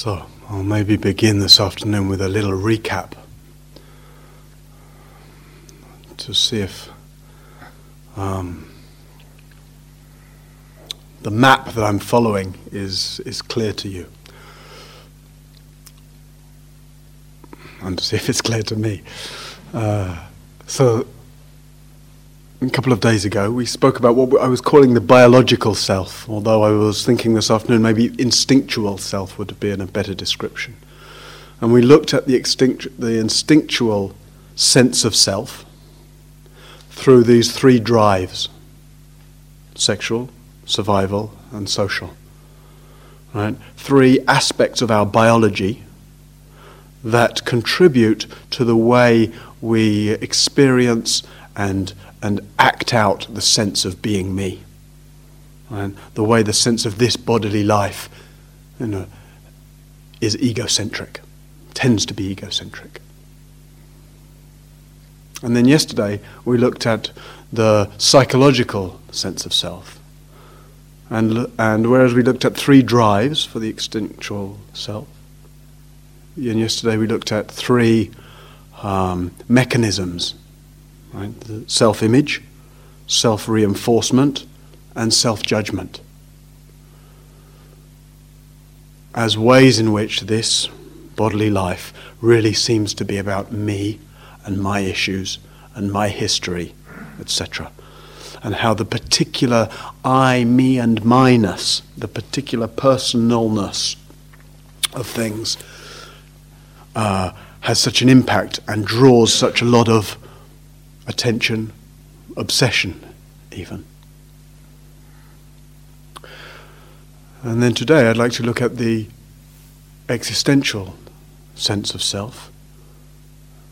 So, I'll maybe begin this afternoon with a little recap to see if um, the map that I'm following is, is clear to you. And to see if it's clear to me. Uh, so, a couple of days ago, we spoke about what I was calling the biological self, although I was thinking this afternoon maybe instinctual self would have been a better description. And we looked at the, extinct, the instinctual sense of self through these three drives sexual, survival, and social. Right? Three aspects of our biology that contribute to the way we experience and and act out the sense of being me. And the way the sense of this bodily life you know, is egocentric, tends to be egocentric. And then yesterday we looked at the psychological sense of self. And, and whereas we looked at three drives for the instinctual self, and yesterday we looked at three um, mechanisms right? self image, self reinforcement, and self judgment as ways in which this bodily life really seems to be about me and my issues and my history, etc. And how the particular I, me, and minus, the particular personalness of things, uh, has such an impact and draws such a lot of attention, obsession, even. And then today I'd like to look at the existential sense of self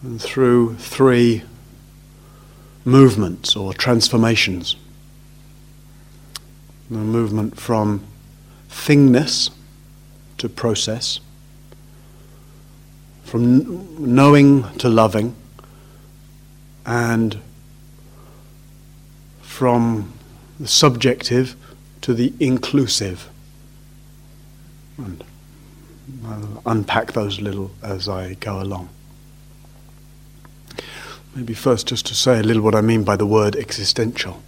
and through three movements or transformations. The movement from thingness to process, from knowing to loving and from the subjective to the inclusive. And I'll unpack those a little as I go along. Maybe first, just to say a little what I mean by the word existential,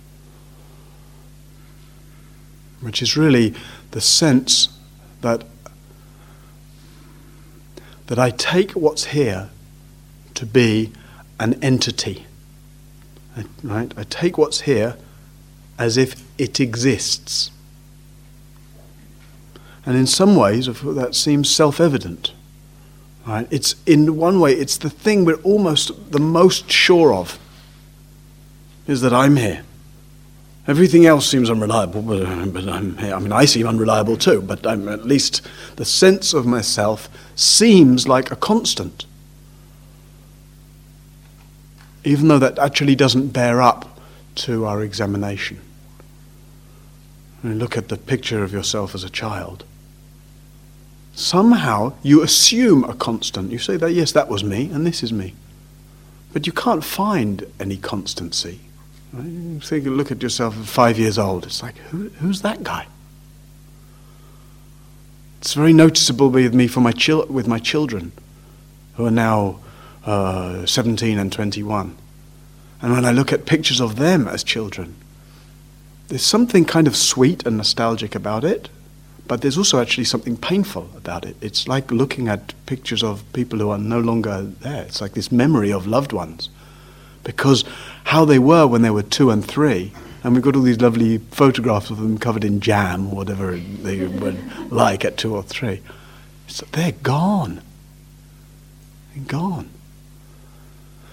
which is really the sense that, that I take what's here to be an entity. Right? I take what's here as if it exists. And in some ways, that seems self evident. Right? It's, in one way, it's the thing we're almost the most sure of is that I'm here. Everything else seems unreliable, but, but I'm here. I mean, I seem unreliable too, but I'm, at least the sense of myself seems like a constant even though that actually doesn't bear up to our examination. Look at the picture of yourself as a child. Somehow you assume a constant. You say that, yes, that was me, and this is me. But you can't find any constancy. Right? You think, look at yourself at five years old. It's like, who, who's that guy? It's very noticeable with me for my chil- with my children, who are now uh, 17 and 21. And when I look at pictures of them as children, there's something kind of sweet and nostalgic about it, but there's also actually something painful about it. It's like looking at pictures of people who are no longer there. It's like this memory of loved ones. Because how they were when they were two and three, and we've got all these lovely photographs of them covered in jam, whatever they would like at two or three. So they're gone. They're gone.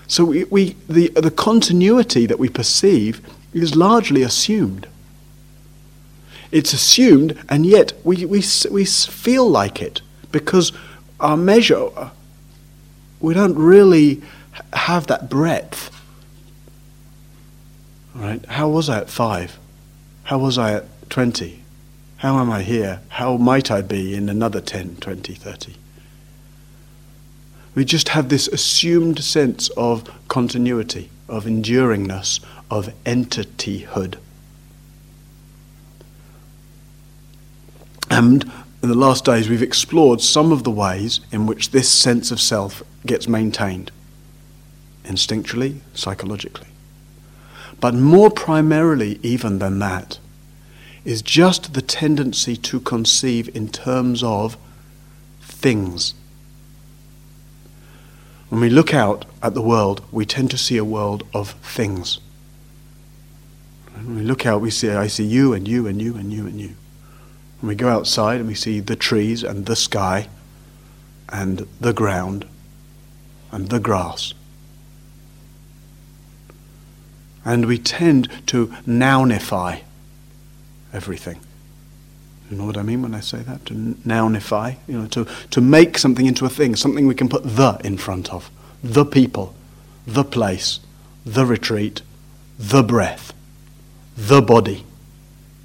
So we, we, the, the continuity that we perceive is largely assumed. It's assumed, and yet we, we, we feel like it because our measure, we don't really have that breadth. Right? How was I at five? How was I at 20? How am I here? How might I be in another 10, 20, 30? We just have this assumed sense of continuity, of enduringness, of entityhood. And in the last days, we've explored some of the ways in which this sense of self gets maintained instinctually, psychologically. But more primarily, even than that, is just the tendency to conceive in terms of things. When we look out at the world, we tend to see a world of things. When we look out, we see, I see you and you and you and you and you. When we go outside and we see the trees and the sky and the ground and the grass. And we tend to nounify everything. You know what I mean when I say that? To nounify, you know, to, to make something into a thing, something we can put the in front of. The people, the place, the retreat, the breath, the body.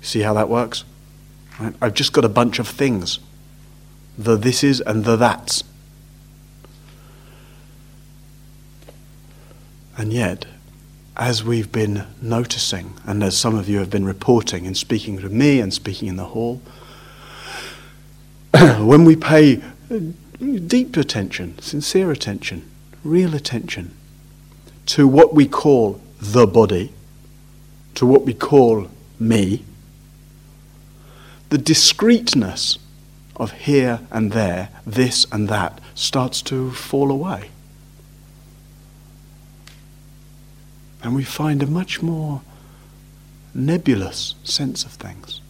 See how that works? Right? I've just got a bunch of things. The this is and the that's. And yet, as we've been noticing, and as some of you have been reporting and speaking to me and speaking in the hall, when we pay deep attention, sincere attention, real attention to what we call the body, to what we call me, the discreteness of here and there, this and that, starts to fall away. And we find a much more nebulous sense of things.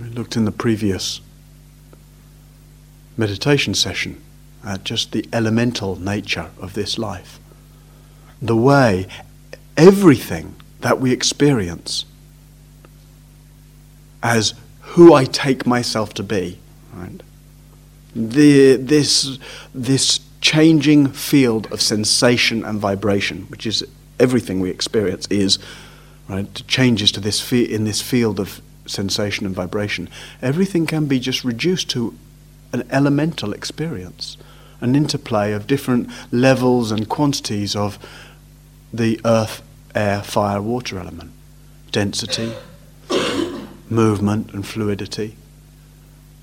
We looked in the previous meditation session at just the elemental nature of this life. The way everything that we experience as who I take myself to be, right? The, this, this changing field of sensation and vibration, which is everything we experience, is right changes to this fe- in this field of sensation and vibration. Everything can be just reduced to an elemental experience, an interplay of different levels and quantities of the earth, air, fire, water element, density, movement and fluidity,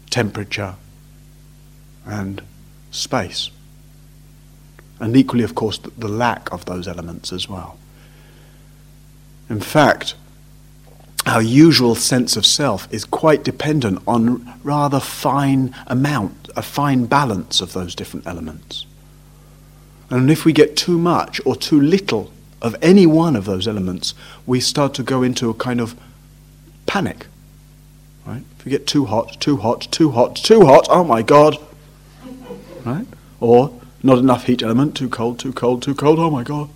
temperature, and space and equally, of course, the lack of those elements as well. In fact, our usual sense of self is quite dependent on rather fine amount, a fine balance of those different elements. And if we get too much or too little of any one of those elements, we start to go into a kind of panic. Right? If we get too hot, too hot, too hot, too hot, oh my God. Right? Or not enough heat element, too cold, too cold, too cold, oh my God.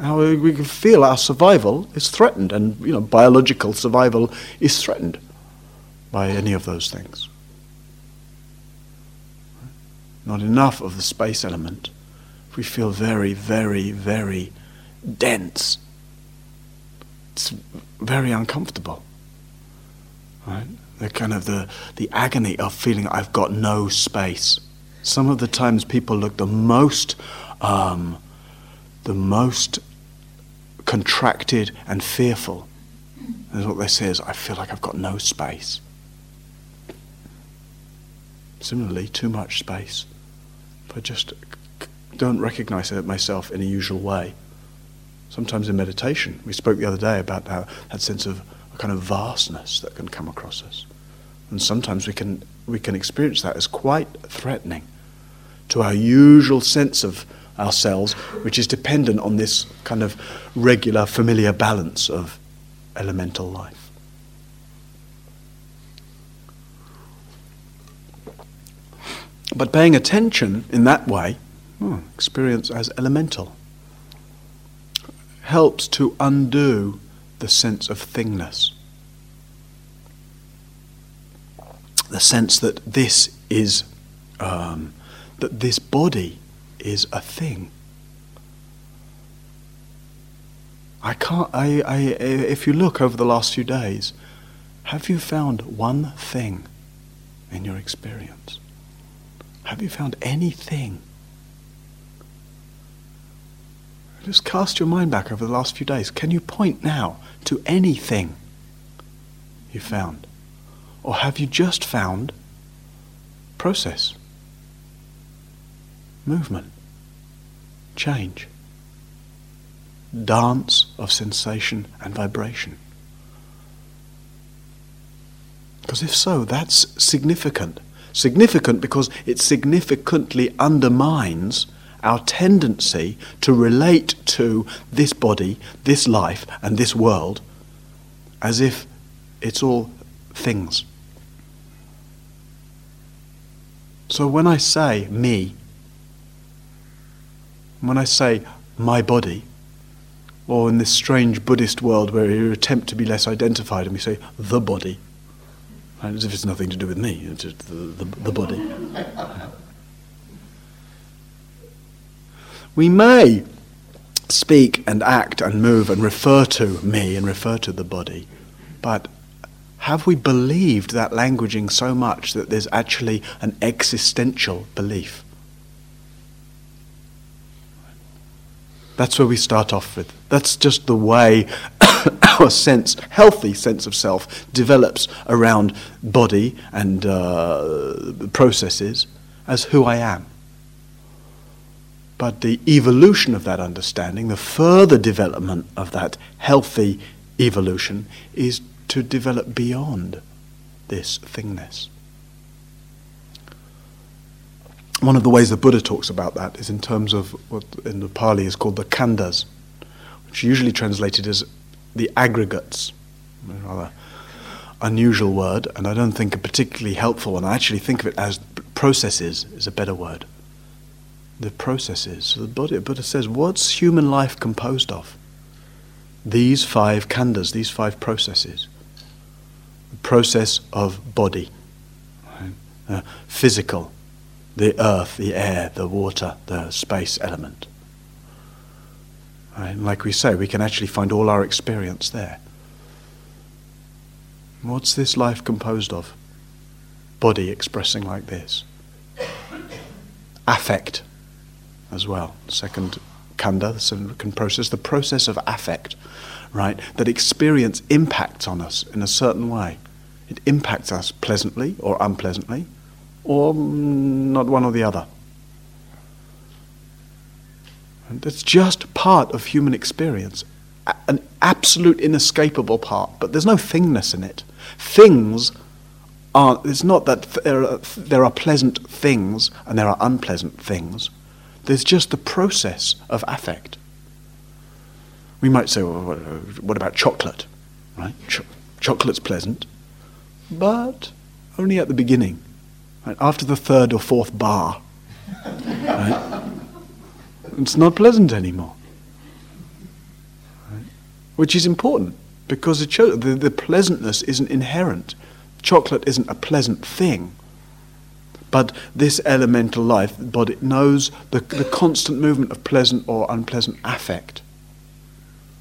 How we can feel our survival is threatened, and you know, biological survival is threatened by any of those things. Not enough of the space element. We feel very, very, very dense, it's very uncomfortable. Right? The kind of the, the agony of feeling I've got no space. Some of the times people look the most, um, the most contracted and fearful. And what they say is, I feel like I've got no space. Similarly, too much space. If I just don't recognize myself in a usual way. Sometimes in meditation, we spoke the other day about that sense of a kind of vastness that can come across us. And sometimes we can, we can experience that as quite threatening to our usual sense of ourselves, which is dependent on this kind of regular, familiar balance of elemental life. But paying attention in that way, oh, experience as elemental, helps to undo the sense of thingness. The sense that this is um, that this body is a thing. I can't, I, I, if you look over the last few days, have you found one thing in your experience? Have you found anything? Just cast your mind back over the last few days. Can you point now to anything you found? Or have you just found process, movement, change, dance of sensation and vibration? Because if so, that's significant. Significant because it significantly undermines our tendency to relate to this body, this life, and this world as if it's all things. So when I say me, when I say my body, or in this strange Buddhist world where you attempt to be less identified and we say the body, as if it's nothing to do with me, it's just the, the, the body. we may speak and act and move and refer to me and refer to the body, but have we believed that languaging so much that there's actually an existential belief? That's where we start off with. That's just the way our sense, healthy sense of self, develops around body and uh, processes as who I am. But the evolution of that understanding, the further development of that healthy evolution, is to develop beyond this thingness. One of the ways the Buddha talks about that is in terms of what in the Pali is called the khandhas, which usually translated as the aggregates. A rather unusual word, and I don't think a particularly helpful one. I actually think of it as processes is a better word. The processes. So the Buddha, Buddha says, what's human life composed of? These five khandhas, these five processes The process of body, right? uh, physical, the earth, the air, the water, the space element. Right? like we say, we can actually find all our experience there. What's this life composed of? Body expressing like this. Affect as well. Second khandha, the second process, the process of affect, right? That experience impacts on us in a certain way. It impacts us pleasantly or unpleasantly, or not one or the other. And that's just part of human experience, an absolute inescapable part, but there's no thingness in it. Things are, it's not that there are, there are pleasant things and there are unpleasant things. There's just the process of affect. We might say, well, what about chocolate? Right? Ch- chocolate's pleasant but only at the beginning. Right? After the third or fourth bar, right? it's not pleasant anymore. Right? Which is important because the, the, the pleasantness isn't inherent. Chocolate isn't a pleasant thing. But this elemental life, the body, knows the, the constant movement of pleasant or unpleasant affect.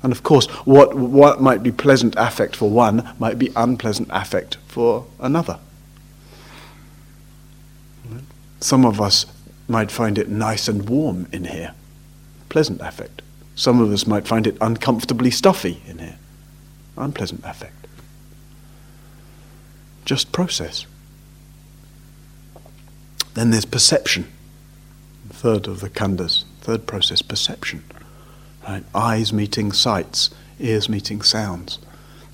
And of course, what, what might be pleasant affect for one might be unpleasant affect for another. Some of us might find it nice and warm in here, pleasant affect. Some of us might find it uncomfortably stuffy in here, unpleasant affect. Just process. Then there's perception, third of the khandhas, third process, perception. Right? Eyes meeting sights, ears meeting sounds.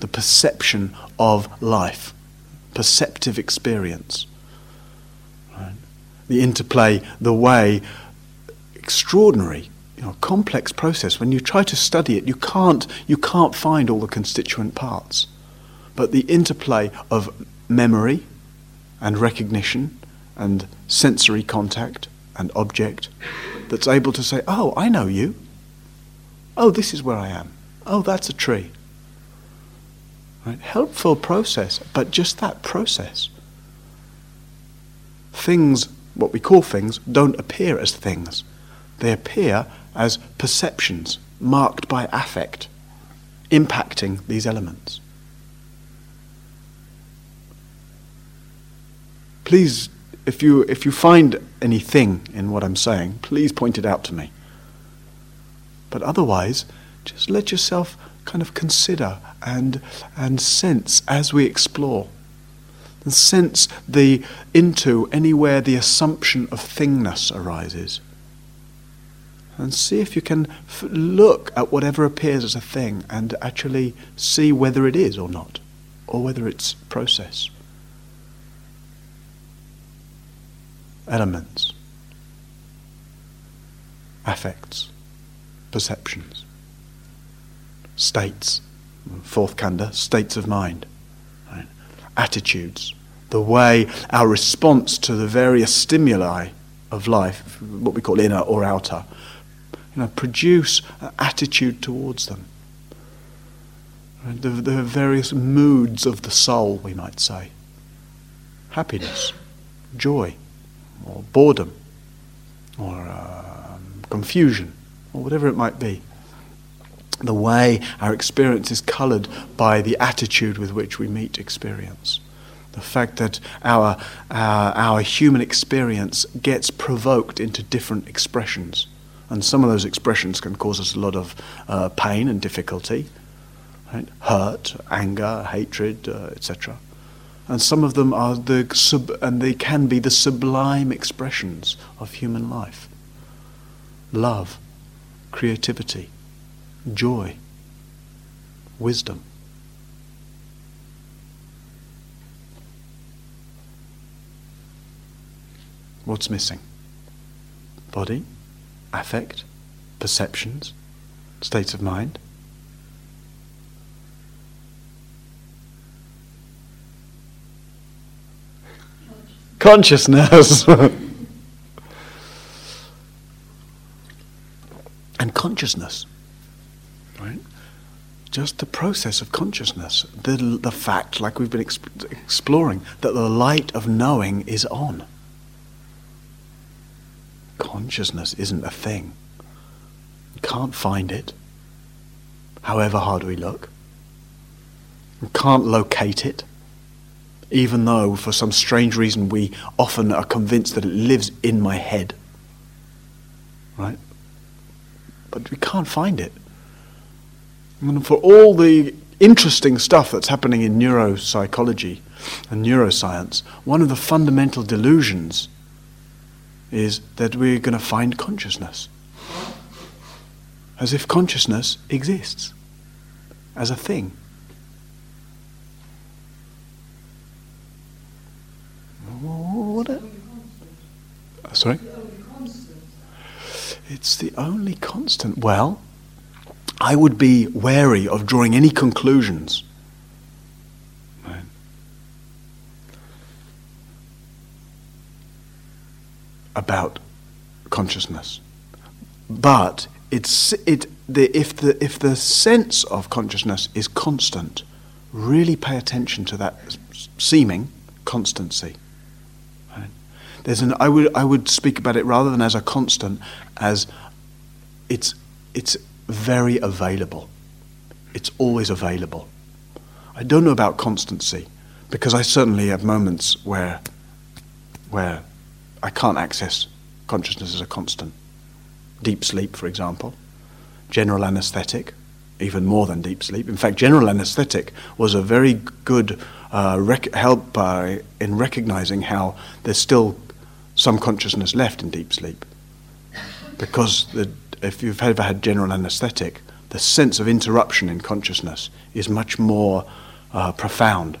The perception of life, perceptive experience. The interplay, the way, extraordinary, you know, complex process. When you try to study it, you can't, you can't find all the constituent parts. But the interplay of memory and recognition and sensory contact and object that's able to say, oh, I know you. Oh, this is where I am. Oh, that's a tree. Right? Helpful process, but just that process. Things, what we call things, don't appear as things. They appear as perceptions marked by affect, impacting these elements. Please, if you, if you find anything in what I'm saying, please point it out to me. But otherwise, just let yourself kind of consider and, and sense as we explore. And sense the into anywhere the assumption of thingness arises. And see if you can f- look at whatever appears as a thing and actually see whether it is or not, or whether it's process. Elements, affects, perceptions. States, fourth khandha, states of mind, right? attitudes, the way our response to the various stimuli of life, what we call inner or outer, you know, produce an attitude towards them. The, the various moods of the soul, we might say. Happiness, joy, or boredom, or uh, confusion, or whatever it might be the way our experience is coloured by the attitude with which we meet experience. The fact that our, our, our human experience gets provoked into different expressions. And some of those expressions can cause us a lot of uh, pain and difficulty, right? hurt, anger, hatred, uh, etc. And some of them are the sub- and they can be the sublime expressions of human life. Love, creativity, joy, wisdom. What's missing? Body, affect, perceptions, states of mind. Consciousness. and consciousness. Right? Just the process of consciousness, the, the fact, like we've been exp- exploring, that the light of knowing is on. Consciousness isn't a thing. You can't find it, however hard we look. We can't locate it, even though for some strange reason we often are convinced that it lives in my head. Right? But we can't find it. And for all the interesting stuff that's happening in neuropsychology and neuroscience, one of the fundamental delusions is that we're going to find consciousness. As if consciousness exists as a thing. What? A, sorry? It's the only constant. Well, I would be wary of drawing any conclusions. About consciousness. But it's, it, the, if, the, if the sense of consciousness is constant, really pay attention to that seeming constancy. There's an, I, would, I would speak about it rather than as a constant, as it's, it's very available. It's always available. I don't know about constancy because I certainly have moments where, where I can't access consciousness as a constant. Deep sleep, for example, general anesthetic, even more than deep sleep. In fact, general anesthetic was a very good uh, rec- help uh, in recognizing how there's still some consciousness left in deep sleep. Because the if you've ever had general anesthetic, the sense of interruption in consciousness is much more uh, profound,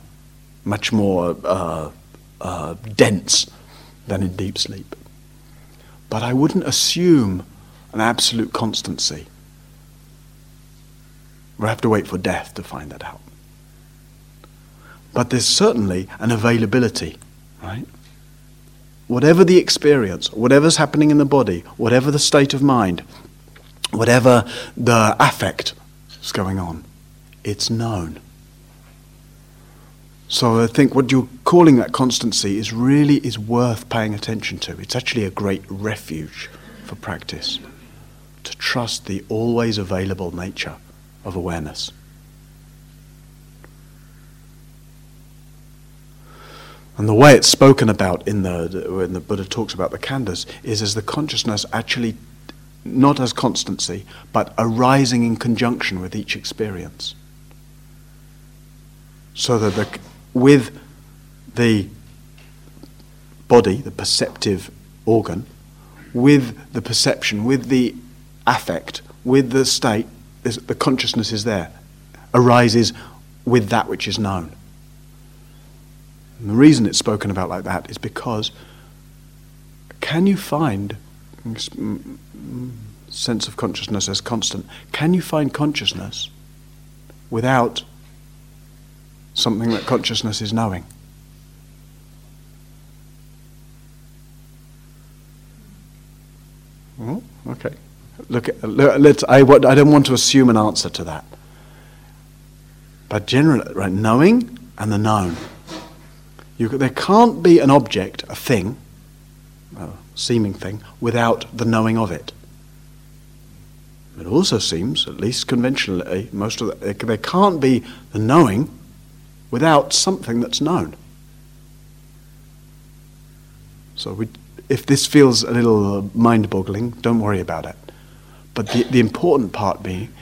much more uh, uh, dense than in deep sleep. But I wouldn't assume an absolute constancy. We'll have to wait for death to find that out. But there's certainly an availability, right? Whatever the experience, whatever's happening in the body, whatever the state of mind, whatever the affect is going on, it's known. So I think what you're calling that constancy is really is worth paying attention to. It's actually a great refuge for practice to trust the always available nature of awareness. And the way it's spoken about in the when the Buddha talks about the khandhas is as the consciousness actually not as constancy, but arising in conjunction with each experience. So that the, with the body, the perceptive organ, with the perception, with the affect, with the state, the consciousness is there, arises with that which is known. And the reason it's spoken about like that is because can you find sense of consciousness as constant? Can you find consciousness without something that consciousness is knowing? Oh, okay. Look, let's. I, I don't want to assume an answer to that. But generally, right, knowing and the known. You, there can't be an object, a thing, a seeming thing, without the knowing of it. It also seems, at least conventionally, most of the, there can't be the knowing without something that's known. So we, if this feels a little uh, mind-boggling, don't worry about it. But the, the important part being,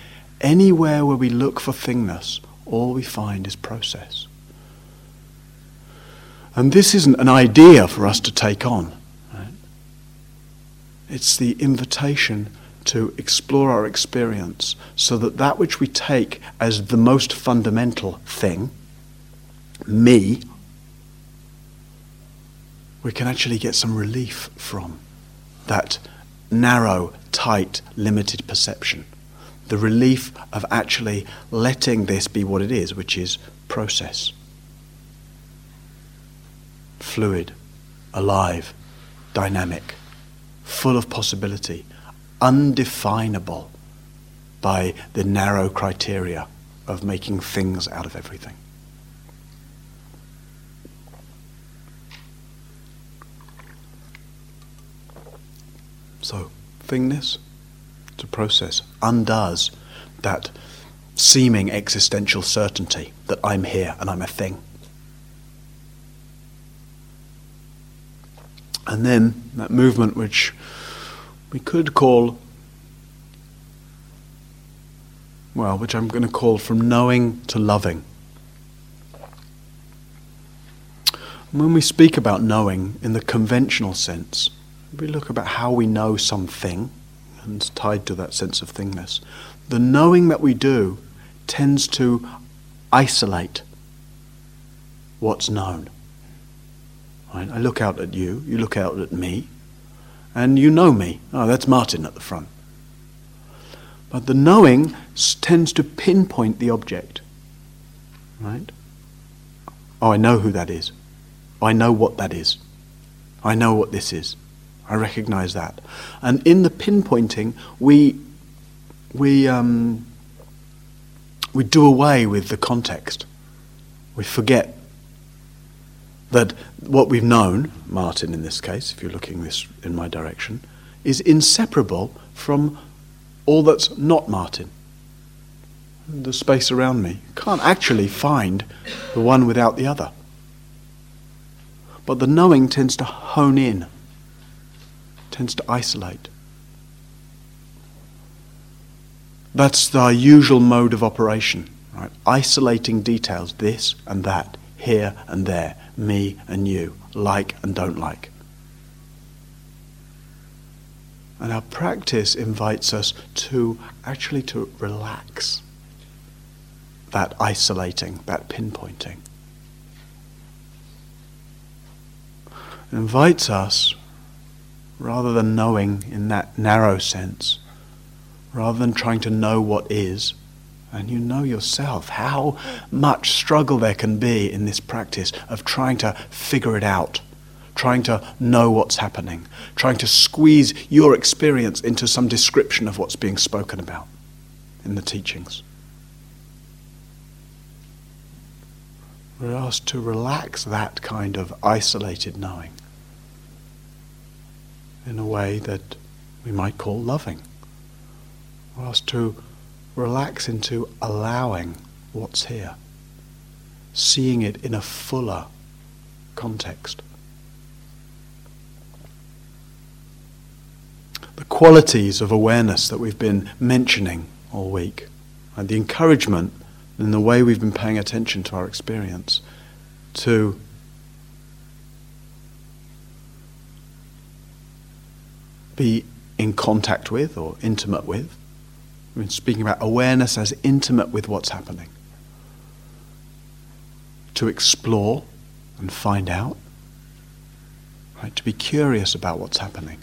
anywhere where we look for thingness, all we find is process. And this isn't an idea for us to take on. It's the invitation to explore our experience so that that which we take as the most fundamental thing, me, we can actually get some relief from that narrow, tight, limited perception. The relief of actually letting this be what it is, which is process fluid, alive, dynamic, full of possibility, undefinable by the narrow criteria of making things out of everything. So, thingness, it's a process, undoes that seeming existential certainty that I'm here and I'm a thing. And then that movement, which we could call, well, which I'm going to call from knowing to loving. When we speak about knowing in the conventional sense, we look about how we know something, and it's tied to that sense of thingness. The knowing that we do tends to isolate what's known. Right? I look out at you, you look out at me, and you know me. Oh, that's Martin at the front. But the knowing tends to pinpoint the object. Right? Oh, I know who that is. I know what that is. I know what this is. I recognize that. And in the pinpointing, we, we, um, we do away with the context. We forget that what we've known, Martin in this case, if you're looking this in my direction, is inseparable from all that's not Martin. The space around me can't actually find the one without the other. But the knowing tends to hone in, tends to isolate. That's the usual mode of operation, right? Isolating details, this and that, here and there, me and you, like and don't like. And our practice invites us to actually to relax that isolating, that pinpointing. It invites us, rather than knowing in that narrow sense, rather than trying to know what is, and you know yourself how much struggle there can be in this practice of trying to figure it out, trying to know what's happening, trying to squeeze your experience into some description of what's being spoken about in the teachings. We're asked to relax that kind of isolated knowing in a way that we might call loving. We're to relax into allowing what's here, seeing it in a fuller context. the qualities of awareness that we've been mentioning all week, and the encouragement in the way we've been paying attention to our experience to be in contact with or intimate with. I mean, speaking about awareness as intimate with what's happening. To explore and find out. Right? To be curious about what's happening.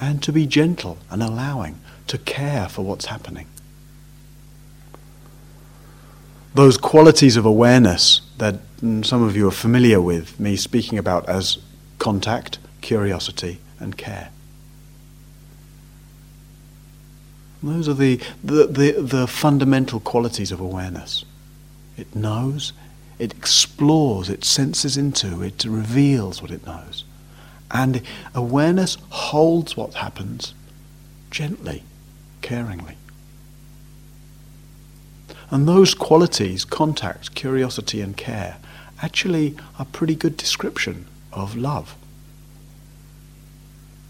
And to be gentle and allowing, to care for what's happening. Those qualities of awareness that mm, some of you are familiar with me speaking about as contact, curiosity, and care. Those are the, the, the, the, fundamental qualities of awareness. It knows, it explores, it senses into, it reveals what it knows. And awareness holds what happens gently, caringly. And those qualities, contact, curiosity, and care, actually are pretty good description of love.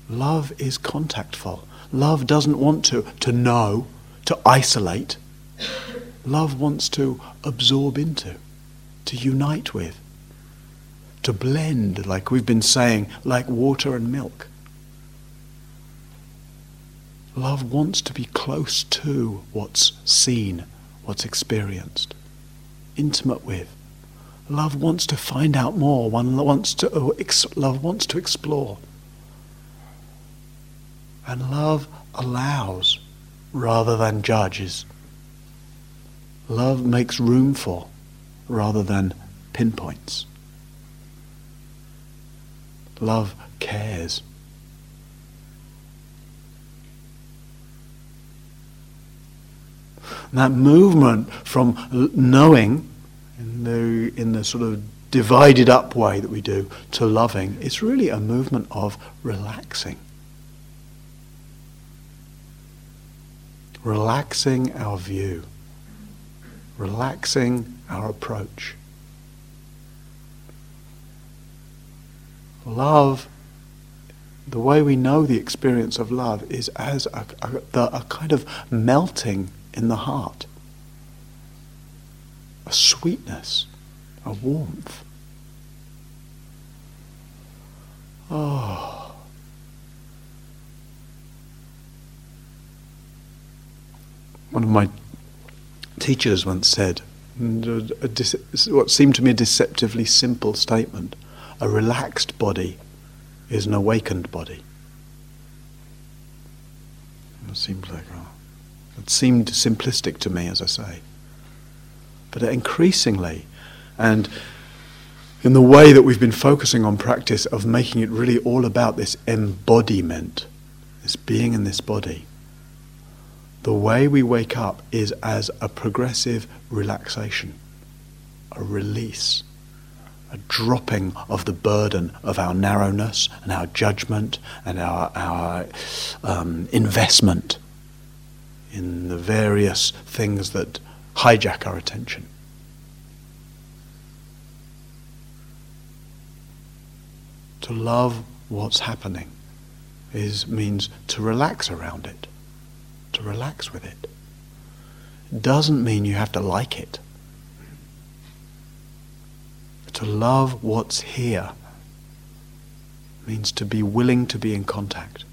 Love is contactful. Love doesn't want to, to know, to isolate. Love wants to absorb into, to unite with, to blend, like we've been saying, like water and milk. Love wants to be close to what's seen, what's experienced, intimate with. Love wants to find out more. One wants to, oh, love wants to explore. And love allows rather than judges. Love makes room for rather than pinpoints. Love cares. That movement from knowing in the, in the sort of divided up way that we do to loving is really a movement of relaxing. Relaxing our view, relaxing our approach. Love, the way we know the experience of love is as a, a, a kind of melting in the heart, a sweetness, a warmth. Oh. One of my teachers once said, what seemed to me a deceptively simple statement a relaxed body is an awakened body. It like, oh, it seemed simplistic to me, as I say. But increasingly, and in the way that we've been focusing on practice of making it really all about this embodiment, this being in this body, the way we wake up is as a progressive relaxation, a release, a dropping of the burden of our narrowness and our judgment and our, our um, investment in the various things that hijack our attention. To love what's happening is means to relax around it to relax with it. Doesn't mean you have to like it. To love what's here means to be willing to be in contact,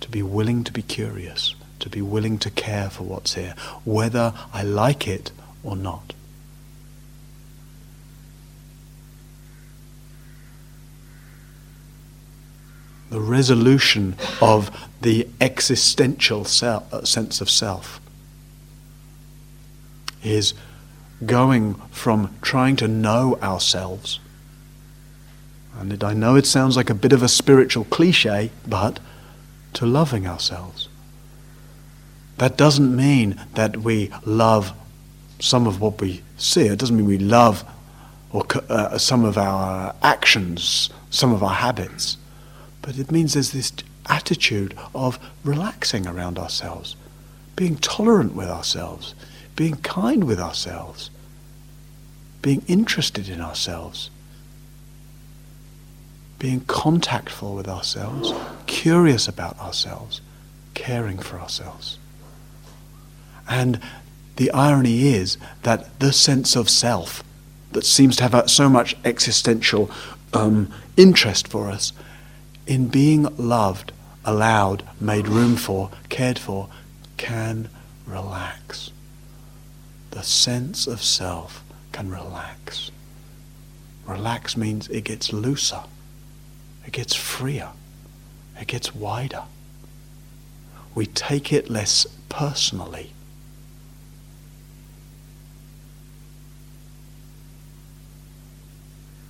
to be willing to be curious, to be willing to care for what's here, whether I like it or not. The resolution of the existential self, uh, sense of self is going from trying to know ourselves. And it, I know it sounds like a bit of a spiritual cliche, but to loving ourselves. That doesn't mean that we love some of what we see. It doesn't mean we love or uh, some of our actions, some of our habits. But it means there's this attitude of relaxing around ourselves, being tolerant with ourselves, being kind with ourselves, being interested in ourselves, being contactful with ourselves, curious about ourselves, caring for ourselves. And the irony is that the sense of self that seems to have so much existential um, interest for us in being loved, allowed, made room for, cared for, can relax. The sense of self can relax. Relax means it gets looser, it gets freer, it gets wider. We take it less personally.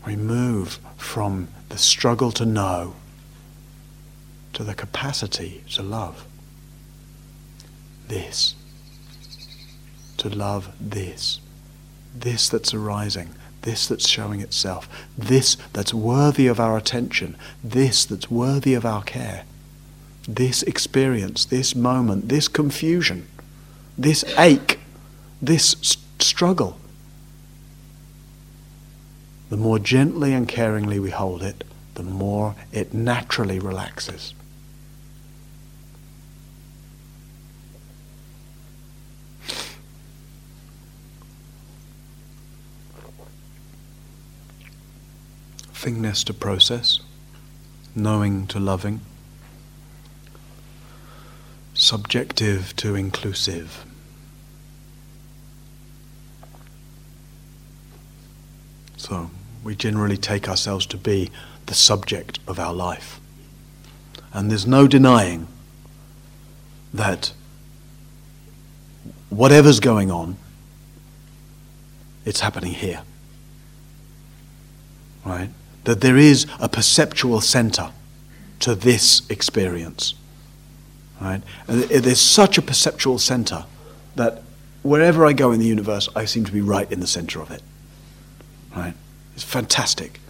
We move from the struggle to know to the capacity to love. This. To love this. This that's arising. This that's showing itself. This that's worthy of our attention. This that's worthy of our care. This experience, this moment, this confusion, this ache, this struggle the more gently and caringly we hold it, the more it naturally relaxes. Thingness to process, knowing to loving, subjective to inclusive. So, we generally take ourselves to be the subject of our life. And there's no denying that whatever's going on, it's happening here. Right? That there is a perceptual center to this experience. Right? And there's such a perceptual center that wherever I go in the universe, I seem to be right in the center of it. Right? It's fantastic.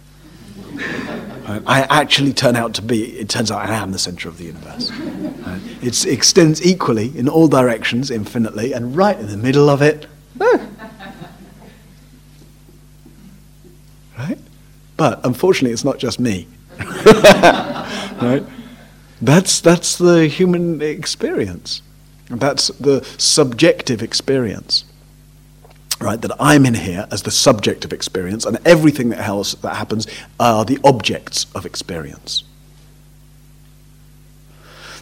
I actually turn out to be, it turns out I am the center of the universe. It extends equally in all directions, infinitely, and right in the middle of it. right? But unfortunately, it's not just me. right? That's, that's the human experience. That's the subjective experience right? That I'm in here as the subject of experience, and everything that else that happens are the objects of experience.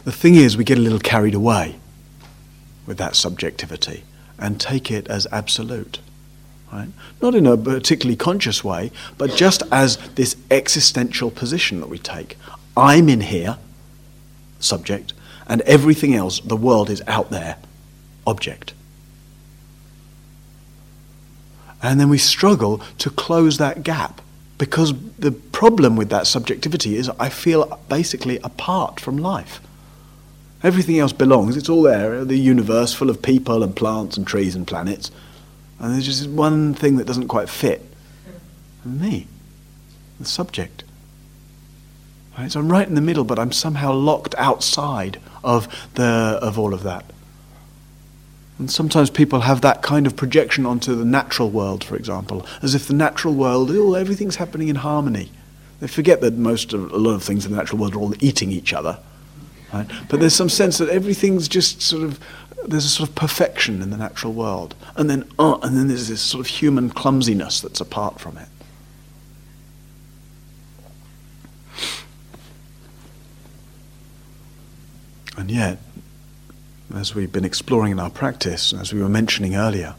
The thing is, we get a little carried away with that subjectivity and take it as absolute. Right? Not in a particularly conscious way, but just as this existential position that we take. I'm in here, subject, and everything else, the world is out there, object. And then we struggle to close that gap because the problem with that subjectivity is I feel basically apart from life. Everything else belongs, it's all there, the universe full of people and plants and trees and planets. And there's just one thing that doesn't quite fit me, the subject. Right? So I'm right in the middle, but I'm somehow locked outside of, the, of all of that. And sometimes people have that kind of projection onto the natural world, for example, as if the natural world, oh, everything's happening in harmony. They forget that most of, a lot of things in the natural world are all eating each other. Right? But there's some sense that everything's just sort of, there's a sort of perfection in the natural world. And then, uh, and then there's this sort of human clumsiness that's apart from it. And yet, as we've been exploring in our practice, as we were mentioning earlier,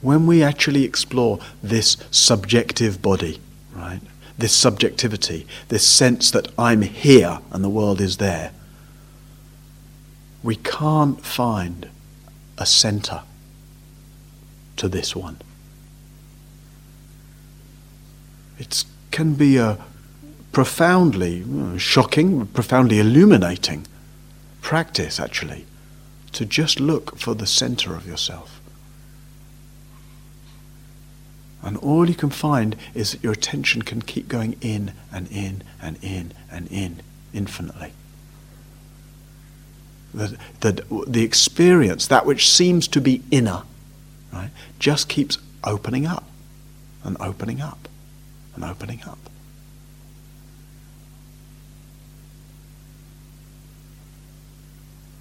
when we actually explore this subjective body, right, this subjectivity, this sense that I'm here and the world is there, we can't find a center to this one. It can be a profoundly uh, shocking, profoundly illuminating practice, actually to just look for the center of yourself. And all you can find is that your attention can keep going in and in and in and in infinitely. The, the, the experience, that which seems to be inner, right, just keeps opening up and opening up and opening up.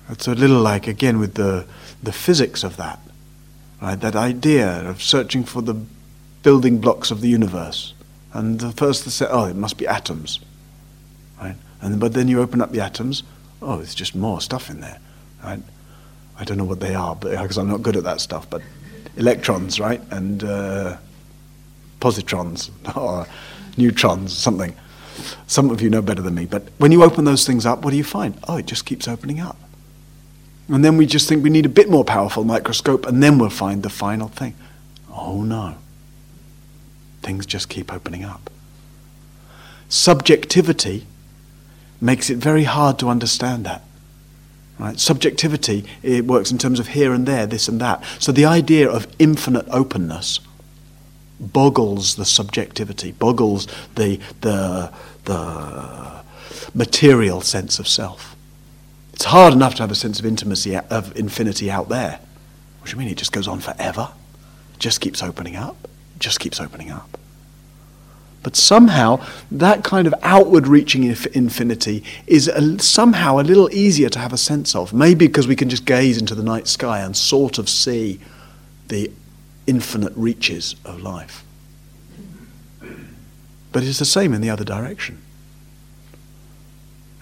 It's a little like, again, with the, the physics of that, right? That idea of searching for the building blocks of the universe. And the first they say, oh, it must be atoms, right? And, but then you open up the atoms, oh, there's just more stuff in there. Right? I don't know what they are, because I'm not good at that stuff, but electrons, right? And uh, positrons or neutrons, something. Some of you know better than me, but when you open those things up, what do you find? Oh, it just keeps opening up. And then we just think we need a bit more powerful microscope, and then we'll find the final thing. Oh no. Things just keep opening up. Subjectivity makes it very hard to understand that. Right? Subjectivity, it works in terms of here and there, this and that. So the idea of infinite openness boggles the subjectivity, boggles the, the, the material sense of self. It's hard enough to have a sense of intimacy, of infinity out there. What do you mean? It just goes on forever? It just keeps opening up? It just keeps opening up. But somehow, that kind of outward reaching infinity is a, somehow a little easier to have a sense of. Maybe because we can just gaze into the night sky and sort of see the infinite reaches of life. But it's the same in the other direction.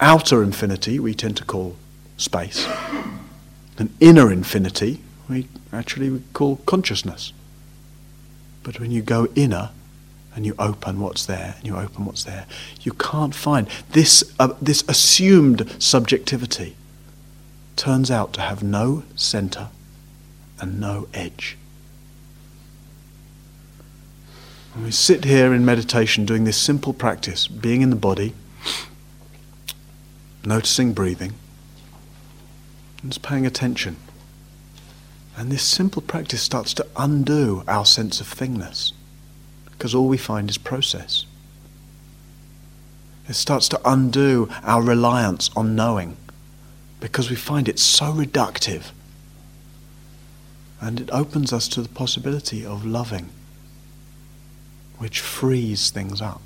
Outer infinity we tend to call space. An inner infinity we actually call consciousness. But when you go inner, and you open what's there, and you open what's there. You can't find this, uh, this assumed subjectivity turns out to have no center and no edge. When we sit here in meditation doing this simple practice, being in the body, noticing breathing, and just paying attention. And this simple practice starts to undo our sense of thingness because all we find is process. It starts to undo our reliance on knowing because we find it so reductive. And it opens us to the possibility of loving, which frees things up.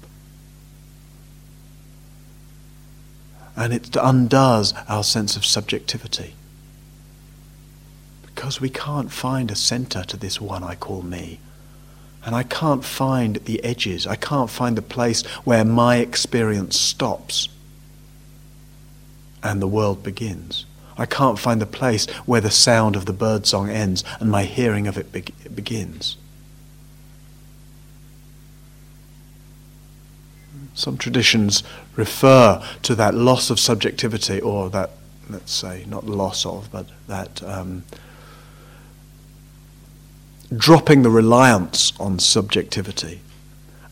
And it undoes our sense of subjectivity. Because we can't find a center to this one I call me. And I can't find the edges. I can't find the place where my experience stops and the world begins. I can't find the place where the sound of the birdsong ends and my hearing of it be- begins. Some traditions refer to that loss of subjectivity, or that, let's say, not loss of, but that um, dropping the reliance on subjectivity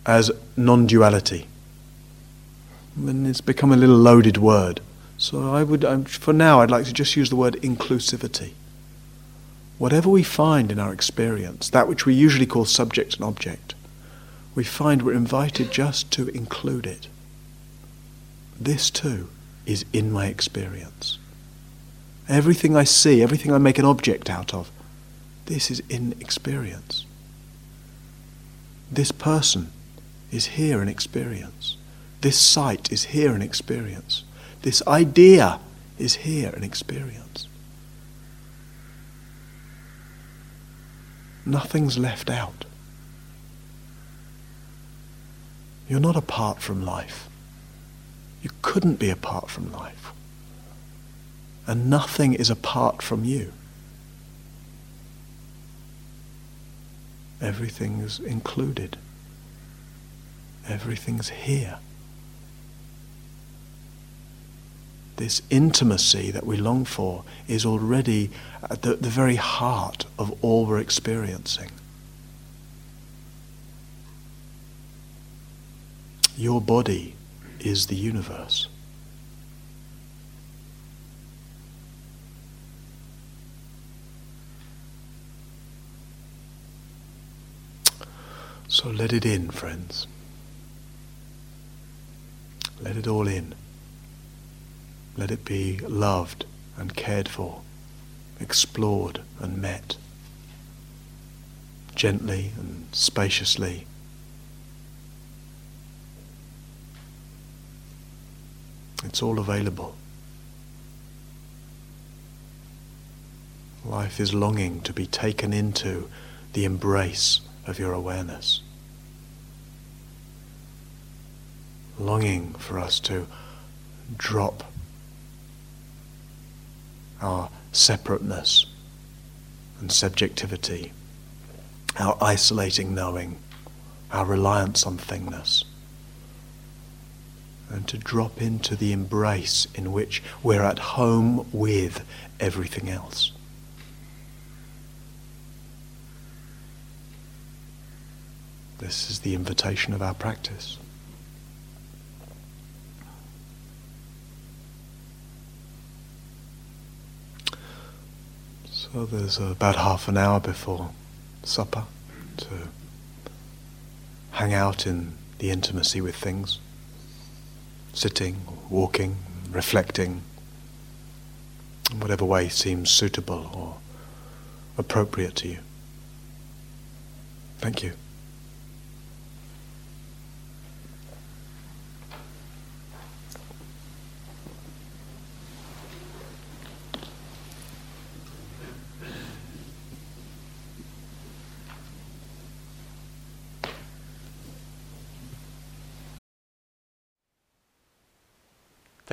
as non duality. And it's become a little loaded word. So I would, um, for now, I'd like to just use the word inclusivity. Whatever we find in our experience, that which we usually call subject and object, we find we're invited just to include it. This too is in my experience. Everything I see, everything I make an object out of, this is in experience. This person is here in experience. This sight is here in experience. This idea is here in experience. Nothing's left out. You're not apart from life. You couldn't be apart from life. And nothing is apart from you. Everything's included. Everything's here. This intimacy that we long for is already at the, the very heart of all we're experiencing. Your body is the universe. So let it in, friends. Let it all in. Let it be loved and cared for, explored and met, gently and spaciously. It's all available. Life is longing to be taken into the embrace of your awareness. Longing for us to drop our separateness and subjectivity, our isolating knowing, our reliance on thingness, and to drop into the embrace in which we're at home with everything else. This is the invitation of our practice. So there's about half an hour before supper to hang out in the intimacy with things, sitting, walking, reflecting, in whatever way seems suitable or appropriate to you. Thank you.